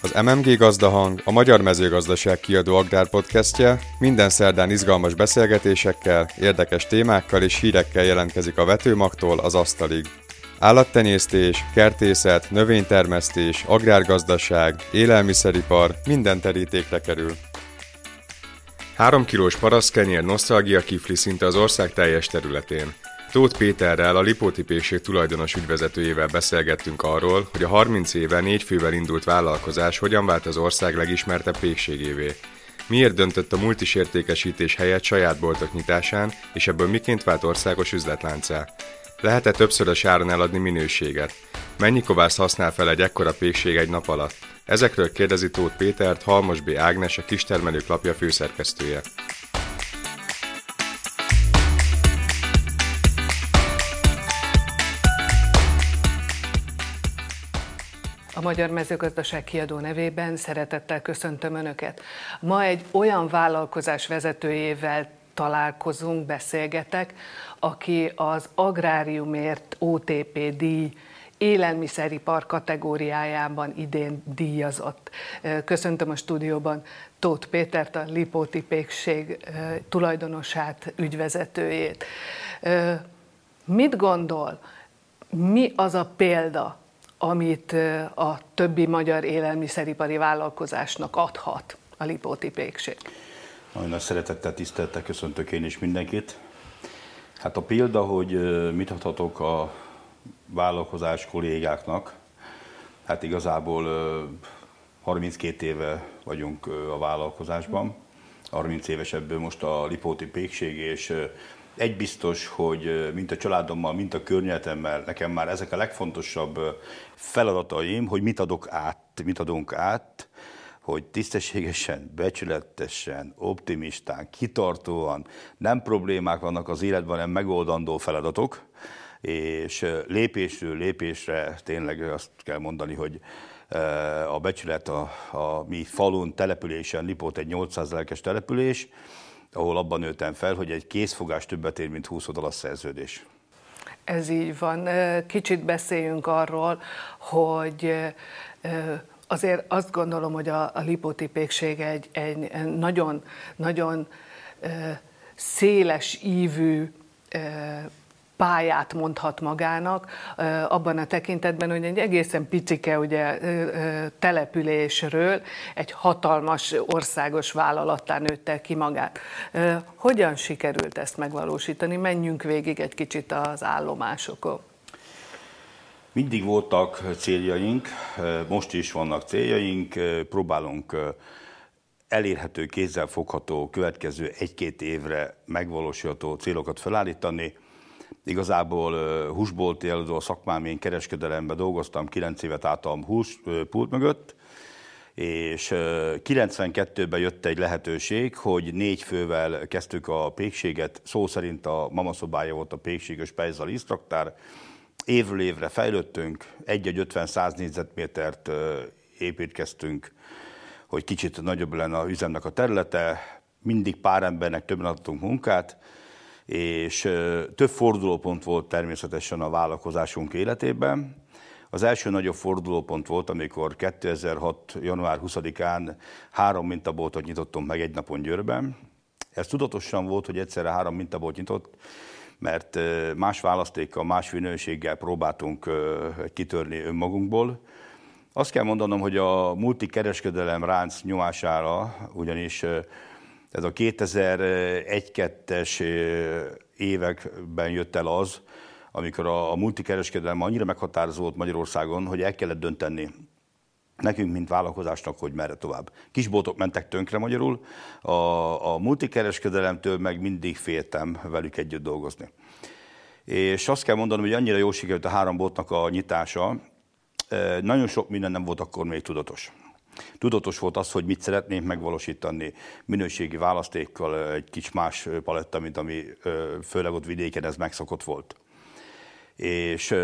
Az MMG Gazdahang, a Magyar Mezőgazdaság kiadó agrárpodcastje minden szerdán izgalmas beszélgetésekkel, érdekes témákkal és hírekkel jelentkezik a vetőmagtól az asztalig. Állattenyésztés, kertészet, növénytermesztés, agrárgazdaság, élelmiszeripar minden terítékre kerül. 3 kilós paraszkenyér nosztalgia kifli szinte az ország teljes területén. Tóth Péterrel, a Lipóti Pékség tulajdonos ügyvezetőjével beszélgettünk arról, hogy a 30 éve négy fővel indult vállalkozás hogyan vált az ország legismertebb pékségévé. Miért döntött a multis értékesítés helyett saját boltok nyitásán, és ebből miként vált országos üzletláncá? Lehet-e többszörös áron eladni minőséget? Mennyi kovász használ fel egy ekkora pékség egy nap alatt? Ezekről kérdezi Tóth Pétert Halmos B. Ágnes, a Kistermelők lapja főszerkesztője. A Magyar Mezőgazdaság kiadó nevében szeretettel köszöntöm Önöket. Ma egy olyan vállalkozás vezetőjével találkozunk, beszélgetek, aki az agráriumért OTP díj élelmiszeripar kategóriájában idén díjazott. Köszöntöm a stúdióban Tóth Pétert, a Lipóti Pékség tulajdonosát, ügyvezetőjét. Mit gondol, mi az a példa, amit a többi magyar élelmiszeripari vállalkozásnak adhat a Lipóti Pékség? Nagyon nagy szeretettel, tisztelettel köszöntök én is mindenkit. Hát a példa, hogy mit adhatok a vállalkozás kollégáknak, hát igazából 32 éve vagyunk a vállalkozásban, 30 éves ebből most a Lipóti Pékség, és egy biztos, hogy mint a családommal, mint a környezetemmel, nekem már ezek a legfontosabb feladataim, hogy mit adok át, mit adunk át, hogy tisztességesen, becsületesen, optimistán, kitartóan, nem problémák vannak az életben, hanem megoldandó feladatok, és lépésről lépésre tényleg azt kell mondani, hogy a becsület a, a mi falun, településen, Lipót egy 800 lelkes település, ahol abban nőttem fel, hogy egy készfogás többet ér, mint 20 oldalas szerződés. Ez így van. Kicsit beszéljünk arról, hogy azért azt gondolom, hogy a, a lipotipékség egy, egy nagyon, nagyon széles ívű pályát mondhat magának, abban a tekintetben, hogy egy egészen picike ugye, településről egy hatalmas országos vállalattá nőtte ki magát. Hogyan sikerült ezt megvalósítani? Menjünk végig egy kicsit az állomásokon. Mindig voltak céljaink, most is vannak céljaink, próbálunk elérhető, kézzelfogható, következő egy-két évre megvalósítható célokat felállítani. Igazából húsbolti eladó a szakmám, én kereskedelemben dolgoztam, 9 évet álltam hús pult mögött, és 92-ben jött egy lehetőség, hogy négy fővel kezdtük a pékséget, szó szerint a mamaszobája volt a pékség, a Spejzal Isztraktár. Évről évre fejlődtünk, egy-egy 50-100 négyzetmétert építkeztünk, hogy kicsit nagyobb lenne a üzemnek a területe, mindig pár embernek többen adtunk munkát, és több fordulópont volt természetesen a vállalkozásunk életében. Az első nagyobb fordulópont volt, amikor 2006. január 20-án három mintaboltot nyitottunk meg egy napon Győrben. Ez tudatosan volt, hogy egyszerre három mintabolt nyitott, mert más választékkal, más minőséggel próbáltunk kitörni önmagunkból. Azt kell mondanom, hogy a multikereskedelem ránc nyomására, ugyanis ez a 2001-2-es években jött el az, amikor a, a multikereskedelem annyira meghatározó volt Magyarországon, hogy el kellett dönteni nekünk, mint vállalkozásnak, hogy merre tovább. Kisboltok mentek tönkre magyarul, a, a multikereskedelemtől meg mindig féltem velük együtt dolgozni. És azt kell mondanom, hogy annyira jó sikerült a három boltnak a nyitása, nagyon sok minden nem volt akkor még tudatos. Tudatos volt az, hogy mit szeretnénk megvalósítani. Minőségi választékkal egy kicsi más paletta, mint ami főleg ott vidéken ez megszokott volt. És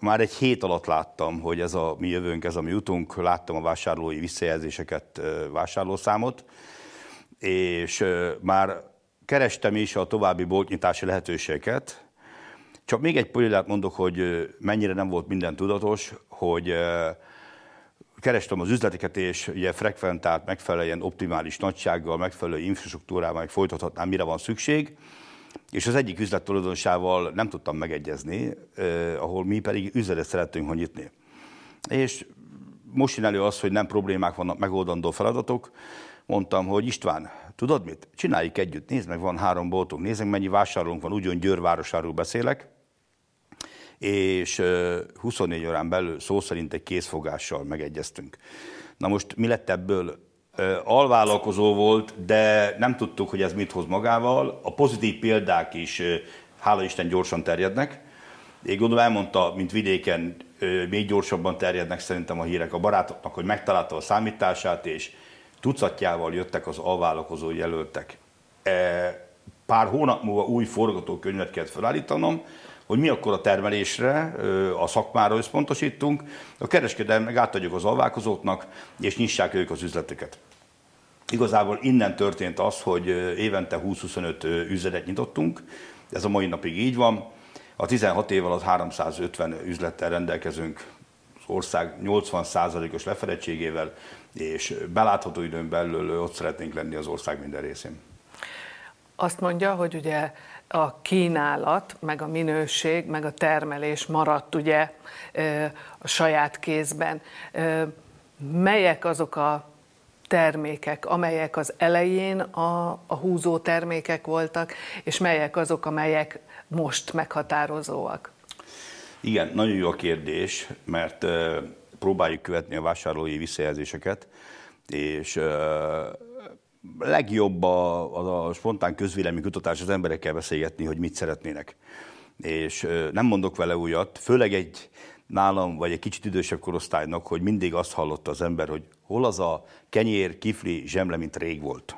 már egy hét alatt láttam, hogy ez a mi jövőnk, ez a mi utunk, láttam a vásárlói visszajelzéseket, vásárlószámot, és már kerestem is a további boltnyitási lehetőségeket, csak még egy példát mondok, hogy mennyire nem volt minden tudatos, hogy kerestem az üzleteket, és ugye frekventált, megfelelően optimális nagysággal, megfelelő infrastruktúrával meg folytathatnám, mire van szükség. És az egyik üzlet tulajdonosával nem tudtam megegyezni, eh, ahol mi pedig üzletet szerettünk nyitni. És most jön elő az, hogy nem problémák vannak, megoldandó feladatok. Mondtam, hogy István, tudod mit? Csináljuk együtt, nézd meg, van három boltunk, nézd meg, mennyi vásárlónk van, ugyan Győr városáról beszélek, és 24 órán belül szó szerint egy készfogással megegyeztünk. Na most mi lett ebből? Alvállalkozó volt, de nem tudtuk, hogy ez mit hoz magával. A pozitív példák is, hála Isten, gyorsan terjednek. Én gondolom elmondta, mint vidéken, még gyorsabban terjednek szerintem a hírek a barátoknak, hogy megtalálta a számítását, és tucatjával jöttek az alvállalkozó jelöltek. Pár hónap múlva új forgatókönyvet kellett felállítanom, hogy mi akkor a termelésre, a szakmára összpontosítunk, a kereskedelmnek átadjuk az alvállalkozóknak, és nyissák ők az üzleteket. Igazából innen történt az, hogy évente 20-25 üzletet nyitottunk, ez a mai napig így van. A 16 év alatt 350 üzlettel rendelkezünk, az ország 80%-os lefedettségével, és belátható időn belül ott szeretnénk lenni az ország minden részén. Azt mondja, hogy ugye a kínálat, meg a minőség, meg a termelés maradt ugye a saját kézben. Melyek azok a termékek, amelyek az elején a, a húzó termékek voltak, és melyek azok, amelyek most meghatározóak? Igen, nagyon jó a kérdés, mert próbáljuk követni a vásárlói visszajelzéseket, és legjobb a, a, a spontán közvéleménykutatás az emberekkel beszélgetni, hogy mit szeretnének. És nem mondok vele újat, főleg egy nálam, vagy egy kicsit idősebb korosztálynak, hogy mindig azt hallotta az ember, hogy hol az a kenyér, kifli, zsemle, mint rég volt.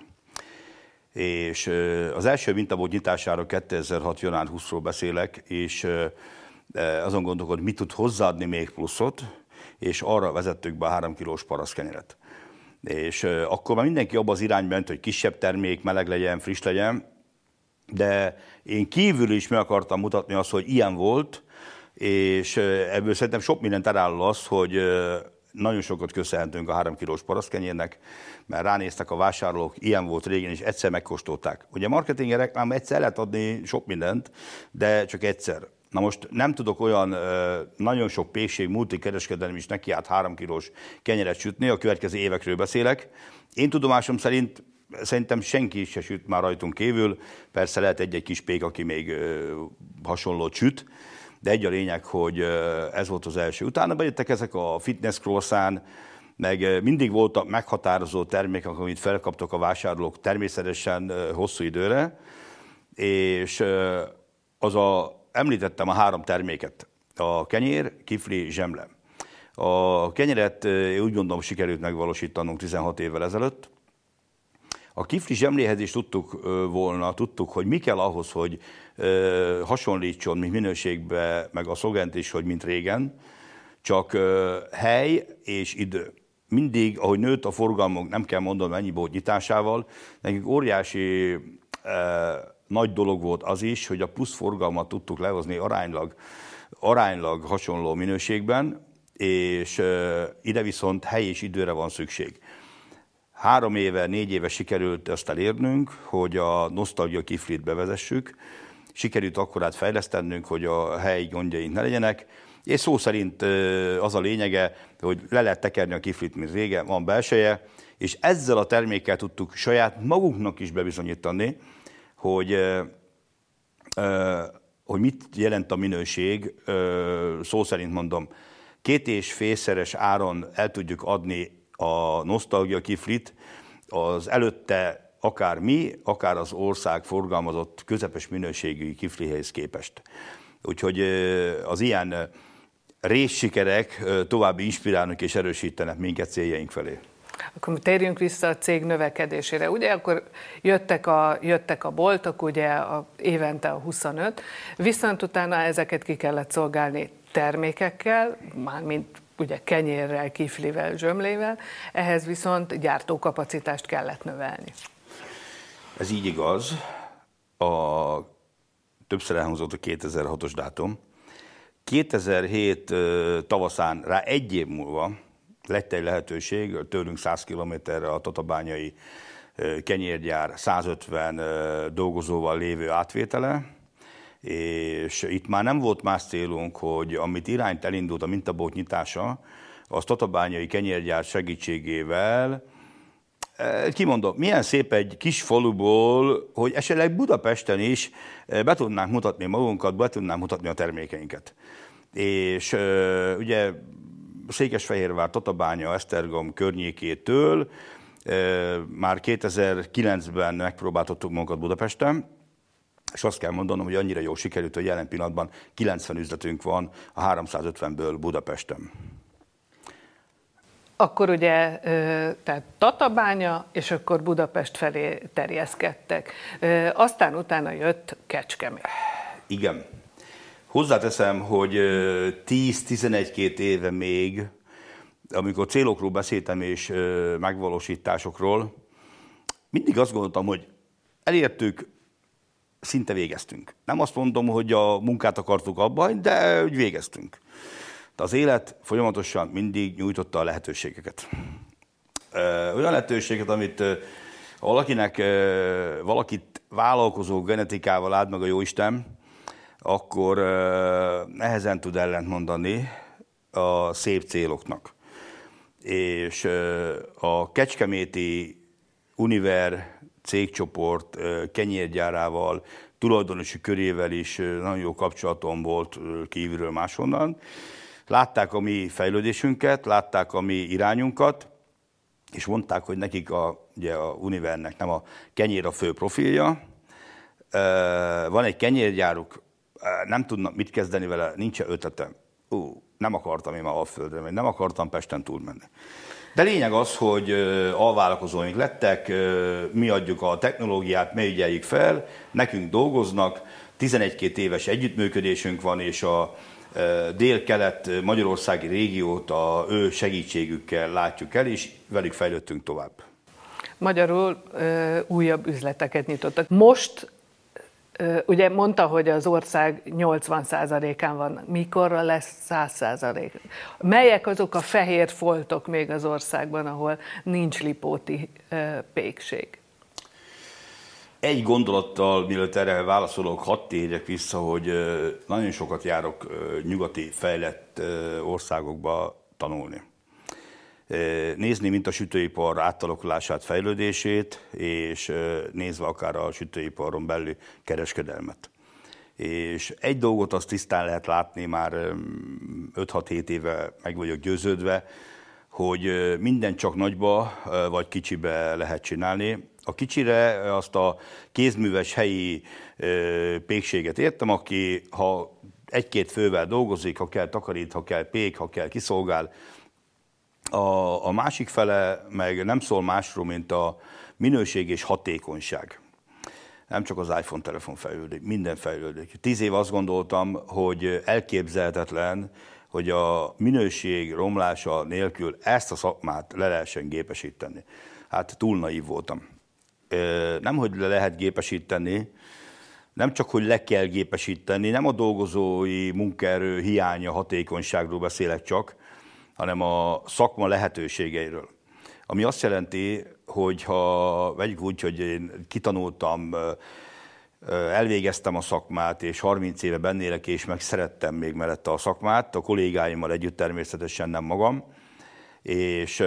És az első mintabót nyitására 2006. január 20-ról beszélek, és azon gondolkodom, mit tud hozzáadni még pluszot, és arra vezettük be a három kilós paraszkenyeret. És akkor már mindenki abban az irányba ment, hogy kisebb termék, meleg legyen, friss legyen, de én kívül is meg akartam mutatni azt, hogy ilyen volt, és ebből szerintem sok mindent eláll az, hogy nagyon sokat köszönhetünk a három kilós parasztkenyérnek, mert ránéztek a vásárlók, ilyen volt régen, és egyszer megkóstolták. Ugye marketing reklám egyszer lehet adni sok mindent, de csak egyszer. Na most nem tudok olyan nagyon sok pékség, multikereskedelem is neki át három kilós kenyeret sütni, a következő évekről beszélek. Én tudomásom szerint szerintem senki se süt már rajtunk kívül, persze lehet egy-egy kis pék, aki még hasonló süt, de egy a lényeg, hogy ez volt az első. Utána bejöttek ezek a fitness croissant, meg mindig voltak meghatározó termékek, amit felkaptak a vásárlók természetesen hosszú időre, és az a említettem a három terméket, a kenyér, kifli, zsemle. A kenyeret úgy gondolom sikerült megvalósítanunk 16 évvel ezelőtt. A kifli zsemléhez is tudtuk volna, tudtuk, hogy mi kell ahhoz, hogy hasonlítson, mint minőségbe, meg a szolgánt is, hogy mint régen, csak hely és idő. Mindig, ahogy nőtt a forgalmunk, nem kell mondanom ennyi bót nyitásával, nekünk óriási nagy dolog volt az is, hogy a plusz forgalmat tudtuk lehozni aránylag, aránylag hasonló minőségben, és ide viszont hely és időre van szükség. Három éve, négy éve sikerült ezt elérnünk, hogy a nosztalgia kiflit bevezessük, sikerült akkorát fejlesztenünk, hogy a helyi gondjaink ne legyenek, és szó szerint az a lényege, hogy le lehet tekerni a kiflit, mint régen, van belseje, és ezzel a termékkel tudtuk saját magunknak is bebizonyítani, hogy, hogy mit jelent a minőség, szó szerint mondom, két és félszeres áron el tudjuk adni a nosztalgia kiflit, az előtte akár mi, akár az ország forgalmazott közepes minőségű kiflihez képest. Úgyhogy az ilyen részsikerek további inspirálnak és erősítenek minket céljaink felé. Akkor térjünk vissza a cég növekedésére. Ugye akkor jöttek a, jöttek a boltok, ugye a, évente a 25, viszont utána ezeket ki kellett szolgálni termékekkel, mármint ugye kenyérrel, kiflivel, zsömlével, ehhez viszont gyártókapacitást kellett növelni. Ez így igaz. A többször elhangzott a 2006-os dátum. 2007 tavaszán rá egy év múlva lett egy lehetőség, tőlünk 100 kilométerre a Tatabányai kenyérgyár 150 dolgozóval lévő átvétele, és itt már nem volt más célunk, hogy amit irányt elindult a mintabót nyitása, az Tatabányai kenyérgyár segítségével kimondom, milyen szép egy kis faluból, hogy esetleg Budapesten is be tudnánk mutatni magunkat, be tudnánk mutatni a termékeinket. És ugye Székesfehérvár, Tatabánya, Esztergom környékétől már 2009-ben megpróbáltattuk magunkat Budapesten, és azt kell mondanom, hogy annyira jól sikerült, hogy jelen pillanatban 90 üzletünk van a 350-ből Budapesten. Akkor ugye, tehát Tatabánya, és akkor Budapest felé terjeszkedtek. Aztán utána jött Kecskemét. Igen. Hozzáteszem, hogy 10-11-2 éve még, amikor célokról beszéltem és megvalósításokról, mindig azt gondoltam, hogy elértük, szinte végeztünk. Nem azt mondom, hogy a munkát akartuk abban, de úgy végeztünk. De az élet folyamatosan mindig nyújtotta a lehetőségeket. Olyan lehetőséget, amit valakinek, valakit vállalkozó genetikával áld meg a Jóisten, akkor nehezen tud ellentmondani a szép céloknak. És a Kecskeméti Univer cégcsoport kenyérgyárával, tulajdonosi körével is nagyon jó kapcsolatom volt kívülről máshonnan. Látták a mi fejlődésünket, látták a mi irányunkat, és mondták, hogy nekik a, ugye a Univernek nem a kenyér a fő profilja. Van egy kenyérgyáruk, nem tudnak mit kezdeni vele, nincs ötletem. Ú, nem akartam én már Alföldre menni, nem akartam Pesten túlmenni. De lényeg az, hogy alvállalkozóink lettek, mi adjuk a technológiát, mi ügyeljük fel, nekünk dolgoznak, 11-2 éves együttműködésünk van, és a dél-kelet magyarországi régiót a ő segítségükkel látjuk el, és velük fejlődtünk tovább. Magyarul újabb üzleteket nyitottak. Most Ugye mondta, hogy az ország 80%-án van. Mikorra lesz 100%? Melyek azok a fehér foltok még az országban, ahol nincs lipóti pékség? Egy gondolattal, mielőtt erre válaszolok, hadd térjek vissza, hogy nagyon sokat járok nyugati fejlett országokba tanulni nézni, mint a sütőipar átalakulását, fejlődését, és nézve akár a sütőiparon belül kereskedelmet. És egy dolgot azt tisztán lehet látni, már 5-6-7 éve meg vagyok győződve, hogy minden csak nagyba vagy kicsibe lehet csinálni. A kicsire azt a kézműves helyi pékséget értem, aki ha egy-két fővel dolgozik, ha kell takarít, ha kell pék, ha kell kiszolgál, a, a másik fele meg nem szól másról, mint a minőség és hatékonyság. Nem csak az iPhone telefon fejlődik, minden fejlődik. Tíz év azt gondoltam, hogy elképzelhetetlen, hogy a minőség romlása nélkül ezt a szakmát le lehessen gépesíteni. Hát túl naív voltam. Nem, hogy le lehet gépesíteni, nem csak, hogy le kell gépesíteni, nem a dolgozói munkaerő hiánya, hatékonyságról beszélek csak, hanem a szakma lehetőségeiről. Ami azt jelenti, hogy ha vegyük úgy, hogy én kitanultam, elvégeztem a szakmát, és 30 éve bennélek, és meg szerettem még mellette a szakmát, a kollégáimmal együtt természetesen nem magam, és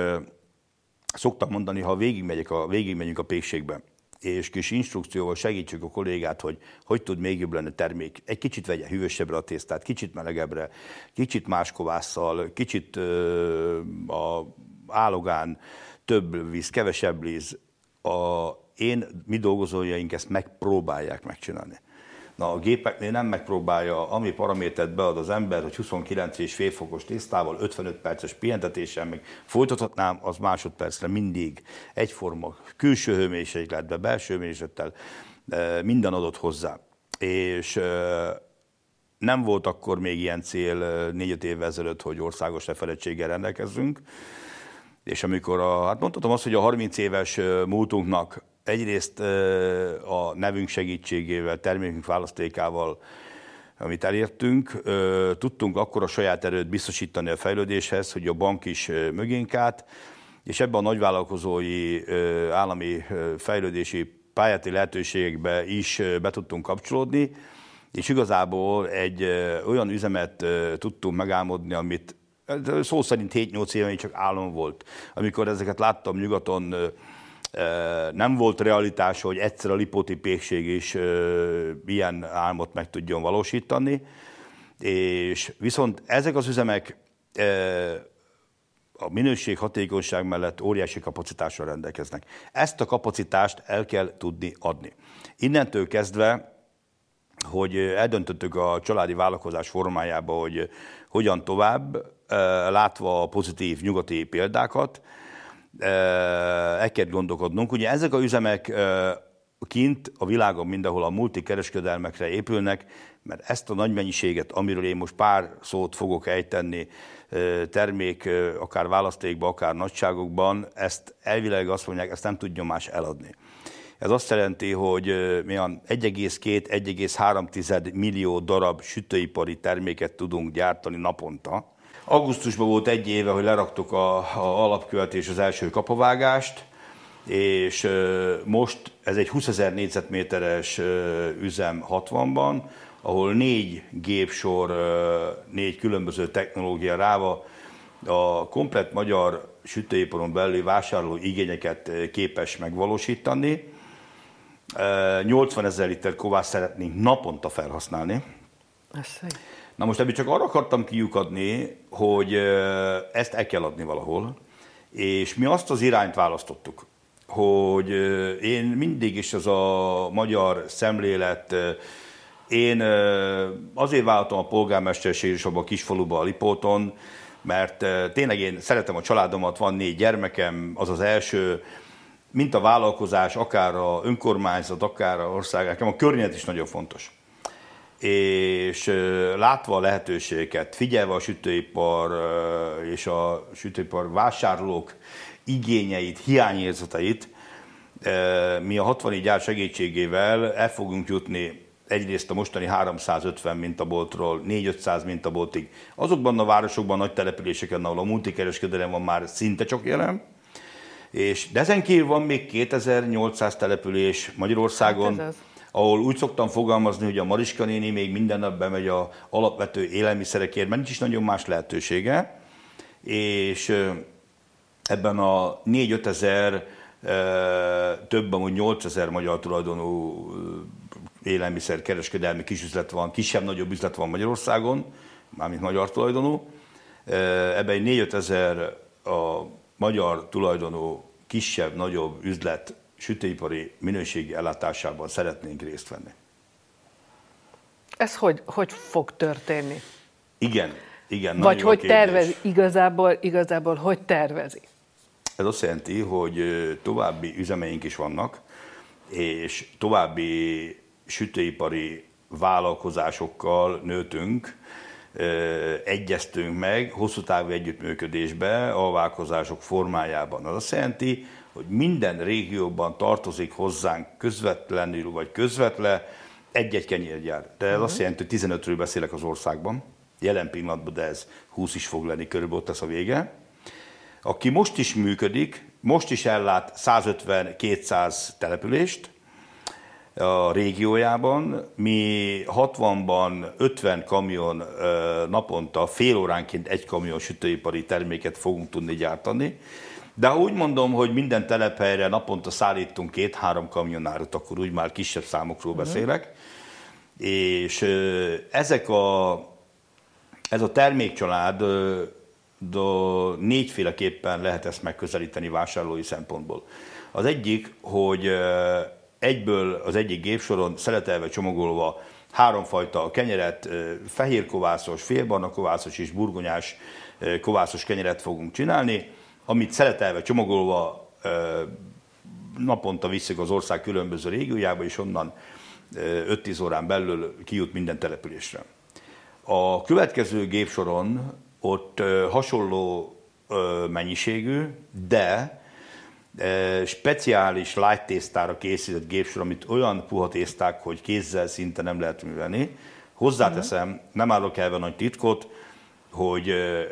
szoktam mondani, ha végigmegyek a, végigmegyünk a pékségbe, és kis instrukcióval segítsük a kollégát, hogy hogy tud még jobb lenni a termék. Egy kicsit vegye hűvösebbre a tésztát, kicsit melegebbre, kicsit más kovásszal, kicsit ö, a állogán több víz, kevesebb víz. A, én, mi dolgozójaink ezt megpróbálják megcsinálni. Na, a gépeknél nem megpróbálja, ami paramétert bead az ember, hogy 29 és fél fokos tésztával, 55 perces pihentetéssel meg folytathatnám, az másodpercre mindig egyforma külső hőmérsékletbe, belső hőmérséklettel e, minden adott hozzá. És e, nem volt akkor még ilyen cél e, négy-öt évvel ezelőtt, hogy országos lefedettséggel rendelkezzünk. És amikor a, hát mondhatom azt, hogy a 30 éves múltunknak egyrészt a nevünk segítségével, termékünk választékával amit elértünk. Tudtunk akkor a saját erőt biztosítani a fejlődéshez, hogy a bank is mögénk át, és ebben a nagyvállalkozói állami fejlődési pályáti lehetőségekbe is be tudtunk kapcsolódni, és igazából egy olyan üzemet tudtunk megálmodni, amit szó szerint 7-8 éve csak álom volt. Amikor ezeket láttam nyugaton, nem volt realitás, hogy egyszer a Lipóti pékség is ilyen álmot meg tudjon valósítani, és viszont ezek az üzemek a minőség, hatékonyság mellett óriási kapacitással rendelkeznek. Ezt a kapacitást el kell tudni adni. Innentől kezdve, hogy eldöntöttük a családi vállalkozás formájába, hogy hogyan tovább, látva a pozitív nyugati példákat, el kell gondolkodnunk. Ugye ezek a üzemek kint a világon mindenhol a multikereskedelmekre épülnek, mert ezt a nagy mennyiséget, amiről én most pár szót fogok ejteni, termék, akár választékban, akár nagyságokban, ezt elvileg azt mondják, ezt nem tudja más eladni. Ez azt jelenti, hogy mi 1,2-1,3 millió darab sütőipari terméket tudunk gyártani naponta. Augusztusban volt egy éve, hogy leraktuk a, a alapkövet és az első kapavágást, és most ez egy 20 ezer négyzetméteres üzem 60-ban, ahol négy gépsor, négy különböző technológia ráva a komplet magyar sütőiparon belüli vásárló igényeket képes megvalósítani. 80 ezer liter kovász szeretnénk naponta felhasználni. Na most ebből csak arra akartam kiukadni, hogy ezt el kell adni valahol, és mi azt az irányt választottuk, hogy én mindig is az a magyar szemlélet, én azért váltam a polgármesterség is abban a kisfaluba a Lipóton, mert tényleg én szeretem a családomat, van négy gyermekem, az az első, mint a vállalkozás, akár a önkormányzat, akár a ország, nekem a környezet is nagyon fontos. És látva a lehetőségeket, figyelve a sütőipar és a sütőipar vásárlók igényeit, hiányérzeteit, mi a 60 gyár segítségével el fogunk jutni egyrészt a mostani 350 mintaboltról 4-500 mintaboltig. Azokban a városokban, nagy településeken, ahol a multikereskedelem van már szinte csak jelen, és de ezen kívül van még 2800 település Magyarországon, hát ahol úgy szoktam fogalmazni, hogy a Mariska néni még minden nap bemegy a alapvető élelmiszerekért, mert nincs is nagyon más lehetősége, és ebben a 4-5 ezer, több amúgy 8 ezer magyar tulajdonú élelmiszer kereskedelmi kisüzlet van, kisebb-nagyobb üzlet van Magyarországon, mármint magyar tulajdonú. Ebben egy 4 ezer a magyar tulajdonú kisebb-nagyobb üzlet sütőipari minőségi ellátásában szeretnénk részt venni. Ez hogy, hogy fog történni? Igen, igen. Vagy hogy tervezi, igazából, igazából hogy tervezi? Ez azt jelenti, hogy további üzemeink is vannak, és további sütőipari vállalkozásokkal nőtünk, egyeztünk meg hosszú távú együttműködésbe a vállalkozások formájában. Az azt jelenti, hogy minden régióban tartozik hozzánk közvetlenül vagy közvetle egy-egy kenyérgyár. De ez uh-huh. azt jelenti, hogy 15-ről beszélek az országban, jelen pillanatban, de ez 20 is fog lenni, körülbelül ott lesz a vége. Aki most is működik, most is ellát 150-200 települést, a régiójában. Mi 60-ban 50 kamion naponta, fél óránként egy kamion sütőipari terméket fogunk tudni gyártani. De ha úgy mondom, hogy minden telephelyre naponta szállítunk két-három kamionárot, akkor úgy már kisebb számokról uh-huh. beszélek. És ezek a, ez a termékcsalád de négyféleképpen lehet ezt megközelíteni vásárlói szempontból. Az egyik, hogy egyből az egyik gépsoron szeletelve csomagolva háromfajta kenyeret, fehér kovászos, félbarna kovászos és burgonyás kovászos kenyeret fogunk csinálni, amit szeletelve csomagolva naponta visszük az ország különböző régiójába, és onnan 5-10 órán belül kijut minden településre. A következő gépsoron ott hasonló mennyiségű, de speciális light tésztára készített gépsor, amit olyan puha tészták, hogy kézzel szinte nem lehet művelni, Hozzáteszem, nem állok elve nagy titkot, hogy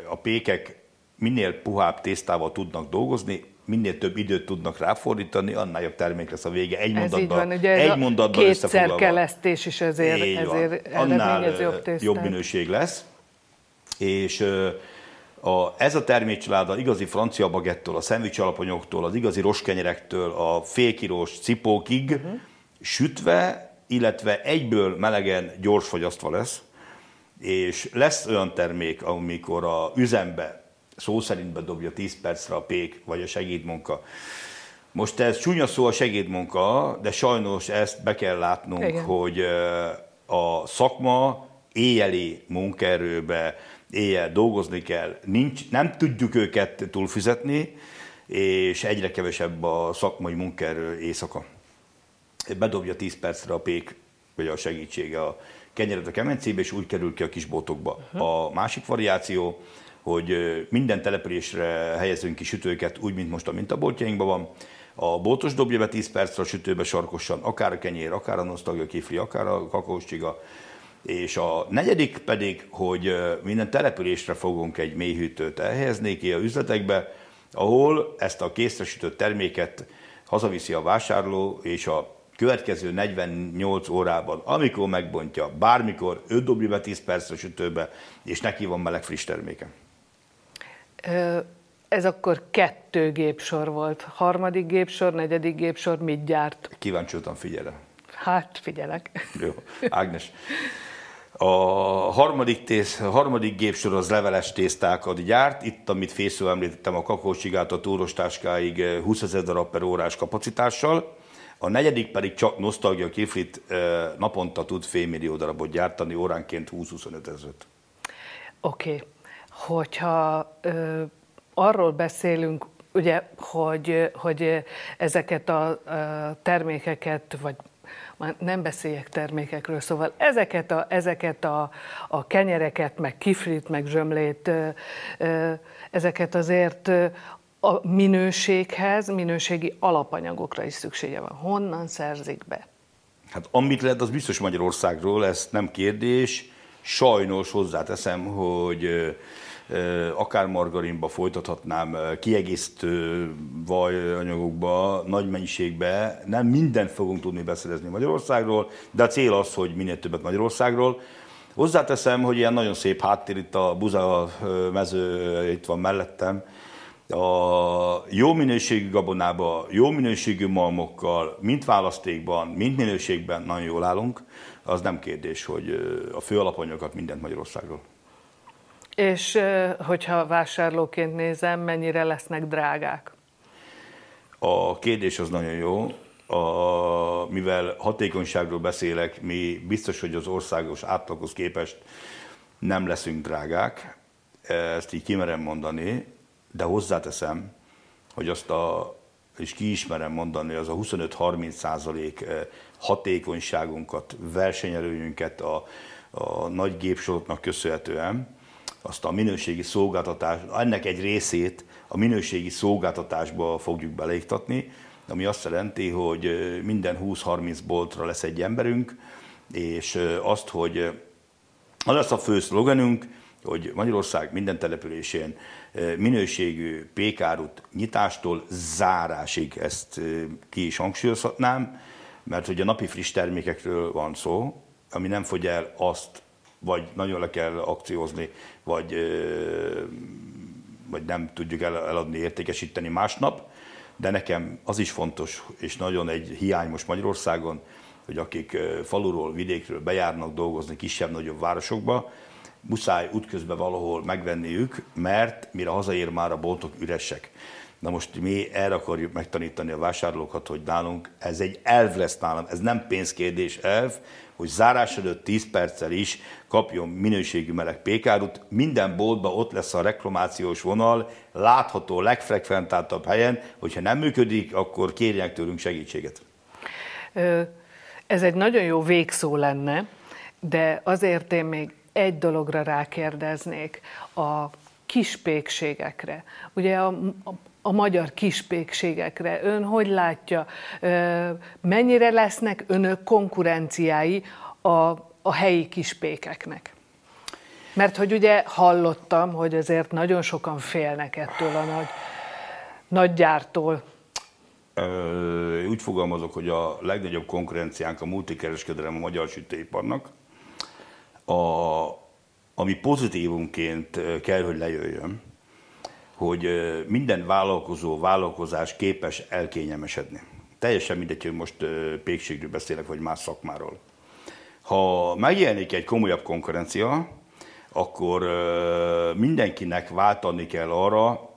a pékek minél puhább tésztával tudnak dolgozni, minél több időt tudnak ráfordítani, annál jobb termék lesz a vége. Egy ez mondatban, van, ugye egy mondatban kétszer kelesztés is ezért, ezért annál jobb, jobb minőség lesz. És a, ez a termékcsalád a igazi francia bagettől, a szendvics alapanyagoktól, az igazi roskenyerektől, a félkirós cipókig uh-huh. sütve, illetve egyből melegen gyors fogyasztva lesz, és lesz olyan termék, amikor a üzembe szó szerint bedobja 10 percre a pék, vagy a segédmunka. Most ez csúnya szó a segédmunka, de sajnos ezt be kell látnunk, Igen. hogy a szakma éjjeli munkaerőbe, éjjel dolgozni kell, nincs, nem tudjuk őket túlfizetni, és egyre kevesebb a szakmai munkaerő éjszaka. Bedobja 10 percre a pék, vagy a segítsége a kenyeret a kemencébe, és úgy kerül ki a kis botokba. Uh-huh. A másik variáció, hogy minden településre helyezünk ki sütőket, úgy, mint most a mintaboltjainkban van. A boltos dobja be 10 percre a sütőbe sarkosan, akár a kenyér, akár a nosztagja kifli, akár a kakaós csiga, és a negyedik pedig, hogy minden településre fogunk egy mélyhűtőt elhelyezni ki a üzletekbe, ahol ezt a készresütött terméket hazaviszi a vásárló, és a következő 48 órában, amikor megbontja, bármikor, ő dobja be 10 percre sütőbe, és neki van meleg friss terméke. Ez akkor kettő gépsor volt. Harmadik gépsor, negyedik gépsor mit gyárt? Kíváncsiultan figyelem. Hát figyelek. Jó, Ágnes. A harmadik, tész, a harmadik gépsor az leveles tésztákat gyárt. Itt, amit Fésző említettem, a kakaócsigát a túrostáskáig 20 ezer darab per órás kapacitással. A negyedik pedig csak nosztalgia kiflit naponta tud félmillió darabot gyártani, óránként 20-25 ezeret. Oké. Okay. Hogyha ö, arról beszélünk, ugye, hogy, hogy ezeket a, a termékeket, vagy már nem beszéljek termékekről, szóval ezeket a, ezeket a, a kenyereket, meg kiflit, meg zsömlét, ezeket azért a minőséghez, minőségi alapanyagokra is szüksége van. Honnan szerzik be? Hát amit lehet, az biztos Magyarországról, ez nem kérdés. Sajnos hozzáteszem, hogy akár margarinba folytathatnám, kiegészítő vajanyagokba, nagy mennyiségbe. Nem mindent fogunk tudni beszerezni Magyarországról, de a cél az, hogy minél többet Magyarországról. Hozzáteszem, hogy ilyen nagyon szép háttér itt a buza mező, itt van mellettem, a jó minőségű gabonába, jó minőségű malmokkal, mint választékban, mint minőségben nagyon jól állunk, az nem kérdés, hogy a fő alapanyagokat mindent Magyarországról. És hogyha vásárlóként nézem, mennyire lesznek drágák? A kérdés az nagyon jó. A, mivel hatékonyságról beszélek, mi biztos, hogy az országos átlaghoz képest nem leszünk drágák, ezt így kimerem mondani, de hozzáteszem, hogy azt a, és kiismerem mondani, az a 25-30 százalék hatékonyságunkat, versenyelőnyünket a, a nagy gépsoroknak köszönhetően, azt a minőségi szolgáltatás, ennek egy részét a minőségi szolgáltatásba fogjuk beleiktatni, ami azt jelenti, hogy minden 20-30 boltra lesz egy emberünk, és azt, hogy az lesz a fő szlogenünk, hogy Magyarország minden településén minőségű pékárut nyitástól zárásig ezt ki is hangsúlyozhatnám, mert hogy a napi friss termékekről van szó, ami nem fogy el azt, vagy nagyon le kell akciózni, vagy, vagy nem tudjuk eladni, értékesíteni másnap, de nekem az is fontos, és nagyon egy hiány most Magyarországon, hogy akik faluról, vidékről bejárnak dolgozni kisebb-nagyobb városokba, muszáj útközben valahol megvenniük, mert mire hazaér már a boltok üresek. Na most mi erre akarjuk megtanítani a vásárlókat, hogy nálunk ez egy elv lesz nálam, ez nem pénzkérdés elv, hogy zárás előtt 10 perccel is kapjon minőségű meleg pékárut. Minden boltban ott lesz a reklamációs vonal, látható legfrekventáltabb helyen, hogyha nem működik, akkor kérjenek tőlünk segítséget. Ez egy nagyon jó végszó lenne, de azért én még egy dologra rákérdeznék, a kispékségekre. Ugye a, a, a magyar kispékségekre. Ön hogy látja, mennyire lesznek önök konkurenciái a, a helyi kispékeknek? Mert hogy ugye hallottam, hogy azért nagyon sokan félnek ettől a nagy, nagy gyártól. Úgy fogalmazok, hogy a legnagyobb konkurenciánk a multikereskedelem a magyar sütőiparnak. A, ami pozitívumként kell, hogy lejöjjön, hogy minden vállalkozó, vállalkozás képes elkényelmesedni. Teljesen mindegy, hogy most pékségről beszélek, vagy más szakmáról. Ha megjelenik egy komolyabb konkurencia, akkor mindenkinek váltani kell arra,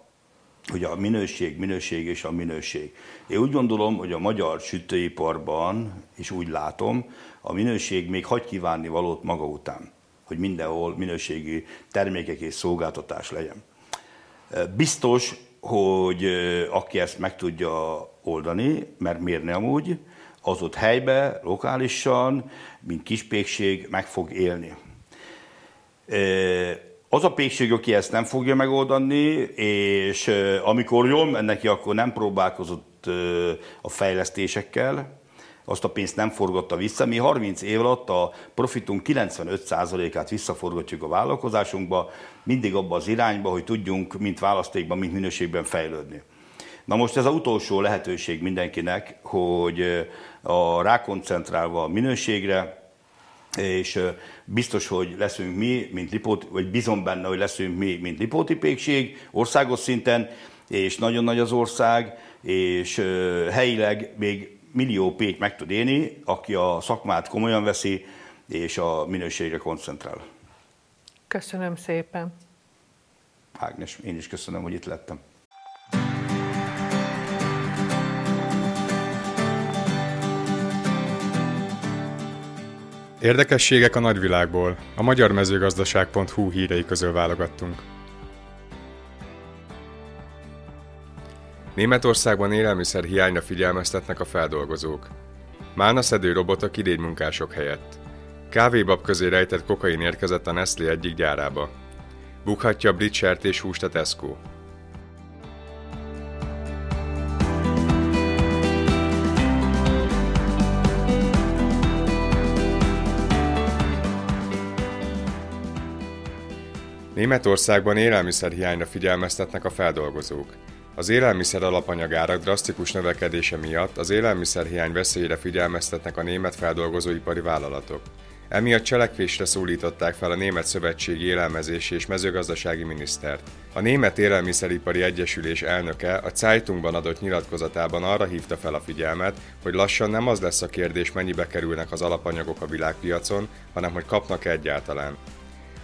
hogy a minőség, minőség és a minőség. Én úgy gondolom, hogy a magyar sütőiparban, és úgy látom, a minőség még hagy kívánni valót maga után, hogy mindenhol minőségi termékek és szolgáltatás legyen. Biztos, hogy aki ezt meg tudja oldani, mert miért nem úgy, az ott helybe, lokálisan, mint kispékség meg fog élni. Az a pékség, aki ezt nem fogja megoldani, és amikor jól mennek neki, akkor nem próbálkozott a fejlesztésekkel, azt a pénzt nem forgatta vissza. Mi 30 év alatt a profitunk 95%-át visszaforgatjuk a vállalkozásunkba, mindig abba az irányba, hogy tudjunk mint választékban, mint minőségben fejlődni. Na most ez az utolsó lehetőség mindenkinek, hogy a rákoncentrálva a minőségre, és biztos, hogy leszünk mi, mint Lipóti, vagy bízom benne, hogy leszünk mi, mint Lipóti pékség, országos szinten, és nagyon nagy az ország, és helyileg még millió pék meg tud élni, aki a szakmát komolyan veszi, és a minőségre koncentrál. Köszönöm szépen. Ágnes, én is köszönöm, hogy itt lettem. Érdekességek a nagyvilágból. A magyar mezőgazdaság.hu hírei közül válogattunk. Németországban élelmiszer hiányra figyelmeztetnek a feldolgozók. Mána szedő robotok idénymunkások helyett. Kávébab közé rejtett kokain érkezett a Nestlé egyik gyárába. Bukhatja a brit sertés húst a Tesco. Németországban élelmiszerhiányra figyelmeztetnek a feldolgozók. Az élelmiszer alapanyagárak drasztikus növekedése miatt az élelmiszerhiány veszélyére figyelmeztetnek a német feldolgozóipari vállalatok. Emiatt cselekvésre szólították fel a Német Szövetségi Élelmezési és Mezőgazdasági Minisztert. A Német Élelmiszeripari Egyesülés elnöke a Zeitungban adott nyilatkozatában arra hívta fel a figyelmet, hogy lassan nem az lesz a kérdés, mennyibe kerülnek az alapanyagok a világpiacon, hanem hogy kapnak egyáltalán.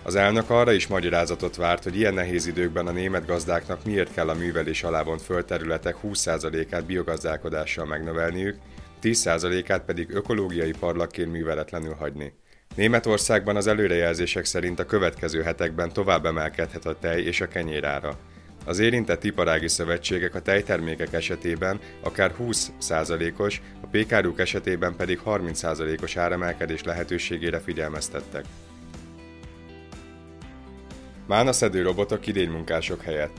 Az elnök arra is magyarázatot várt, hogy ilyen nehéz időkben a német gazdáknak miért kell a művelés alábont földterületek 20%-át biogazdálkodással megnövelniük, 10%-át pedig ökológiai parlakként műveletlenül hagyni. Németországban az előrejelzések szerint a következő hetekben tovább emelkedhet a tej és a kenyérára. Az érintett iparági szövetségek a tejtermékek esetében akár 20%-os, a pékáruk esetében pedig 30%-os áremelkedés lehetőségére figyelmeztettek. Mánaszedő robotok idénymunkások helyett.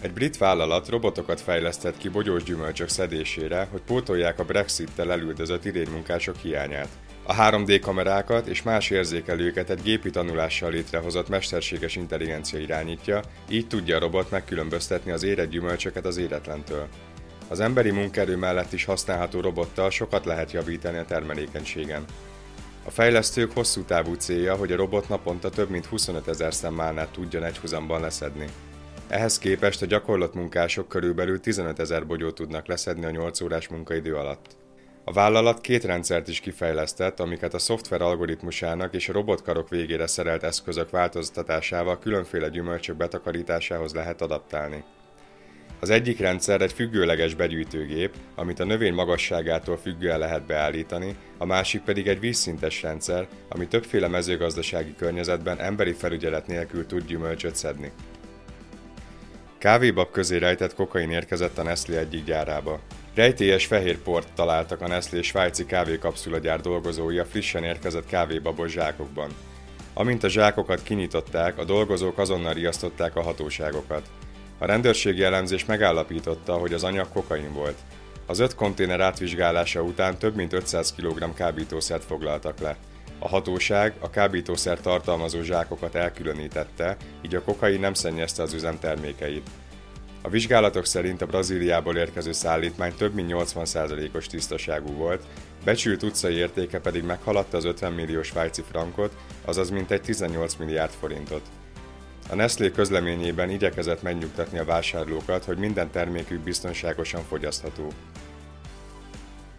Egy brit vállalat robotokat fejlesztett ki bogyós gyümölcsök szedésére, hogy pótolják a Brexit-tel elüldözött idénymunkások hiányát. A 3D kamerákat és más érzékelőket egy gépi tanulással létrehozott mesterséges intelligencia irányítja, így tudja a robot megkülönböztetni az érett gyümölcsöket az éretlentől. Az emberi munkaerő mellett is használható robottal sokat lehet javítani a termelékenységen. A fejlesztők hosszú távú célja, hogy a robot naponta több mint 25 ezer szemmálnát tudjon egyhuzamban leszedni. Ehhez képest a gyakorlott munkások körülbelül 15 ezer bogyót tudnak leszedni a 8 órás munkaidő alatt. A vállalat két rendszert is kifejlesztett, amiket a szoftver algoritmusának és a robotkarok végére szerelt eszközök változtatásával különféle gyümölcsök betakarításához lehet adaptálni. Az egyik rendszer egy függőleges begyűjtőgép, amit a növény magasságától függően lehet beállítani, a másik pedig egy vízszintes rendszer, ami többféle mezőgazdasági környezetben emberi felügyelet nélkül tud gyümölcsöt szedni. Kávébab közé rejtett kokain érkezett a Nestlé egyik gyárába. Rejtélyes fehér port találtak a Nestlé svájci kávékapszulagyár dolgozói a frissen érkezett kávébabos zsákokban. Amint a zsákokat kinyitották, a dolgozók azonnal riasztották a hatóságokat. A rendőrségi elemzés megállapította, hogy az anyag kokain volt. Az öt konténer átvizsgálása után több mint 500 kg kábítószert foglaltak le. A hatóság a kábítószer tartalmazó zsákokat elkülönítette, így a kokain nem szennyezte az üzem termékeit. A vizsgálatok szerint a Brazíliából érkező szállítmány több mint 80%-os tisztaságú volt, becsült utcai értéke pedig meghaladta az 50 millió svájci frankot, azaz mintegy 18 milliárd forintot. A Nestlé közleményében igyekezett megnyugtatni a vásárlókat, hogy minden termékük biztonságosan fogyasztható.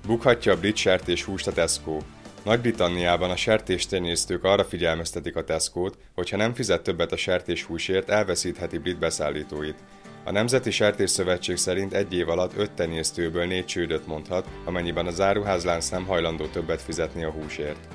Bukhatja a brit sertés húst a Tesco. Nagy-Britanniában a sertéstenyésztők arra figyelmeztetik a Tesco-t, hogy ha nem fizet többet a sertéshúsért, elveszítheti brit beszállítóit. A Nemzeti Sertés Szövetség szerint egy év alatt öt tenyésztőből négy csődöt mondhat, amennyiben az áruházlánc nem hajlandó többet fizetni a húsért.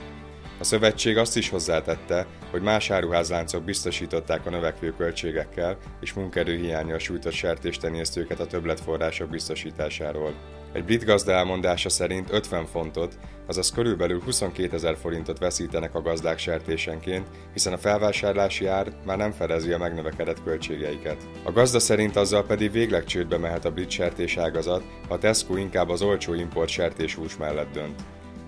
A szövetség azt is hozzátette, hogy más áruházláncok biztosították a növekvő költségekkel és munkerőhiányjal sújtott sertéstenyésztőket a többletforrások biztosításáról. Egy brit gazda elmondása szerint 50 fontot, azaz körülbelül 22 ezer forintot veszítenek a gazdák sertésenként, hiszen a felvásárlási ár már nem fedezi a megnövekedett költségeiket. A gazda szerint azzal pedig végleg csődbe mehet a brit sertés ágazat, ha Tesco inkább az olcsó import sertéshús mellett dönt.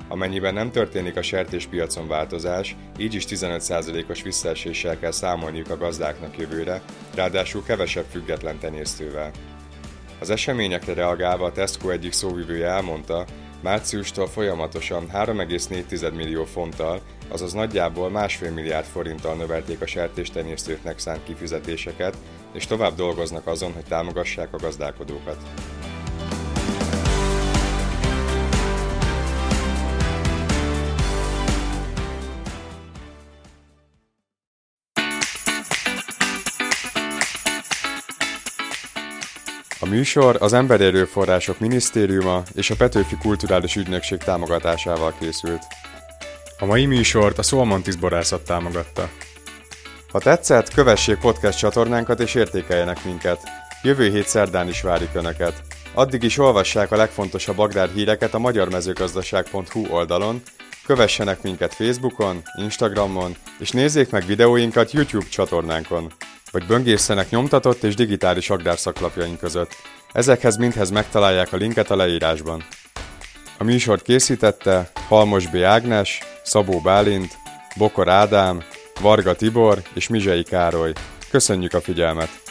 Amennyiben nem történik a sertéspiacon változás, így is 15%-os visszaeséssel kell számolniuk a gazdáknak jövőre, ráadásul kevesebb független tenyésztővel. Az eseményekre reagálva a Tesco egyik szóvivője elmondta, márciustól folyamatosan 3,4 millió fonttal, azaz nagyjából másfél milliárd forinttal növelték a sertéstenyésztőknek szánt kifizetéseket, és tovább dolgoznak azon, hogy támogassák a gazdálkodókat. A műsor az Emberi Erőforrások Minisztériuma és a Petőfi Kulturális Ügynökség támogatásával készült. A mai műsort a Szolmontis borászat támogatta. Ha tetszett, kövessék podcast csatornánkat és értékeljenek minket. Jövő hét szerdán is várjuk Önöket. Addig is olvassák a legfontosabb agrár híreket a magyarmezőgazdaság.hu oldalon, kövessenek minket Facebookon, Instagramon, és nézzék meg videóinkat YouTube csatornánkon vagy böngészenek nyomtatott és digitális agrárszaklapjaink között. Ezekhez mindhez megtalálják a linket a leírásban. A műsort készítette Halmos B. Ágnes, Szabó Bálint, Bokor Ádám, Varga Tibor és Mizsei Károly. Köszönjük a figyelmet!